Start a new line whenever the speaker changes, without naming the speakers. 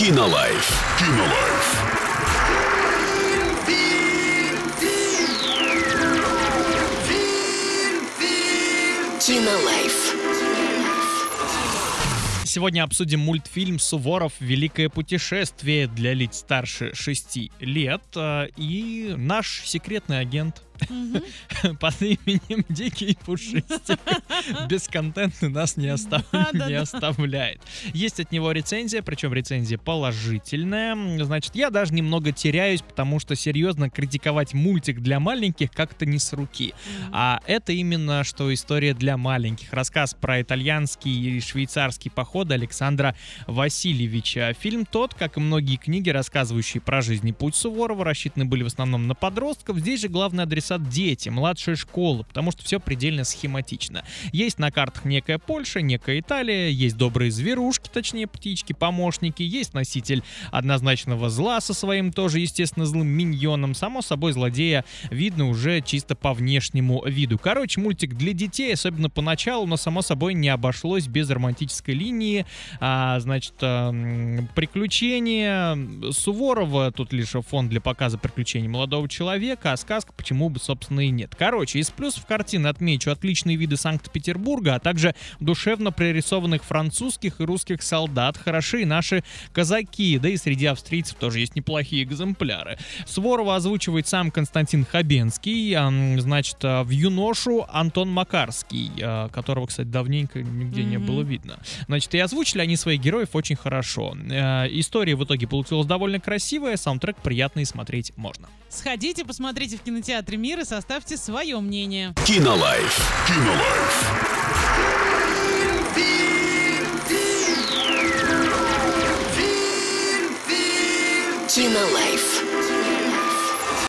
Кинолайф. Кинолайф.
Кинолайф.
Сегодня обсудим мультфильм «Суворов. Великое путешествие» для лиц старше 6 лет. э, И наш секретный агент под именем Дикий Пушистик бесконтентный нас не, остав-
Да-да-да.
не оставляет. Есть от него рецензия, причем рецензия положительная. Значит, я даже немного теряюсь, потому что серьезно критиковать мультик для маленьких как-то не с руки. А это именно что история для маленьких. Рассказ про итальянский и швейцарский походы Александра Васильевича. Фильм тот, как и многие книги, рассказывающие про жизнь и путь Суворова, рассчитаны были в основном на подростков. Здесь же главный адресат дети, младшая школа, потому что все предельно схематично. Есть на картах некая Польша, некая Италия, есть добрые зверушки, точнее птички, помощники, есть носитель однозначного зла со своим тоже, естественно, злым миньоном. Само собой, злодея видно уже чисто по внешнему виду. Короче, мультик для детей, особенно поначалу, но само собой не обошлось без романтической линии. А, значит, приключения Суворова, тут лишь фон для показа приключений молодого человека, а сказка почему бы, собственно, и нет. Короче, из плюсов картины отмечу отличные виды Санкт-Петербурга, а также душевно прорисованных французских и русских солдат. Хороши и наши казаки, да и среди австрийцев тоже есть неплохие экземпляры. Суворова озвучивает сам Константин Хабенский, значит, а, в юношу Антон Макарский, а, которого, кстати, давненько нигде не
Мгм.
было видно. Значит, и озвучили они своих героев очень хорошо. Э, История в итоге получилась довольно красивая, саундтрек приятный смотреть можно.
Сходите, посмотрите в кинотеатре «Мир» и составьте свое мнение.
Кинолайф. Кинолайф.
Кинолайф.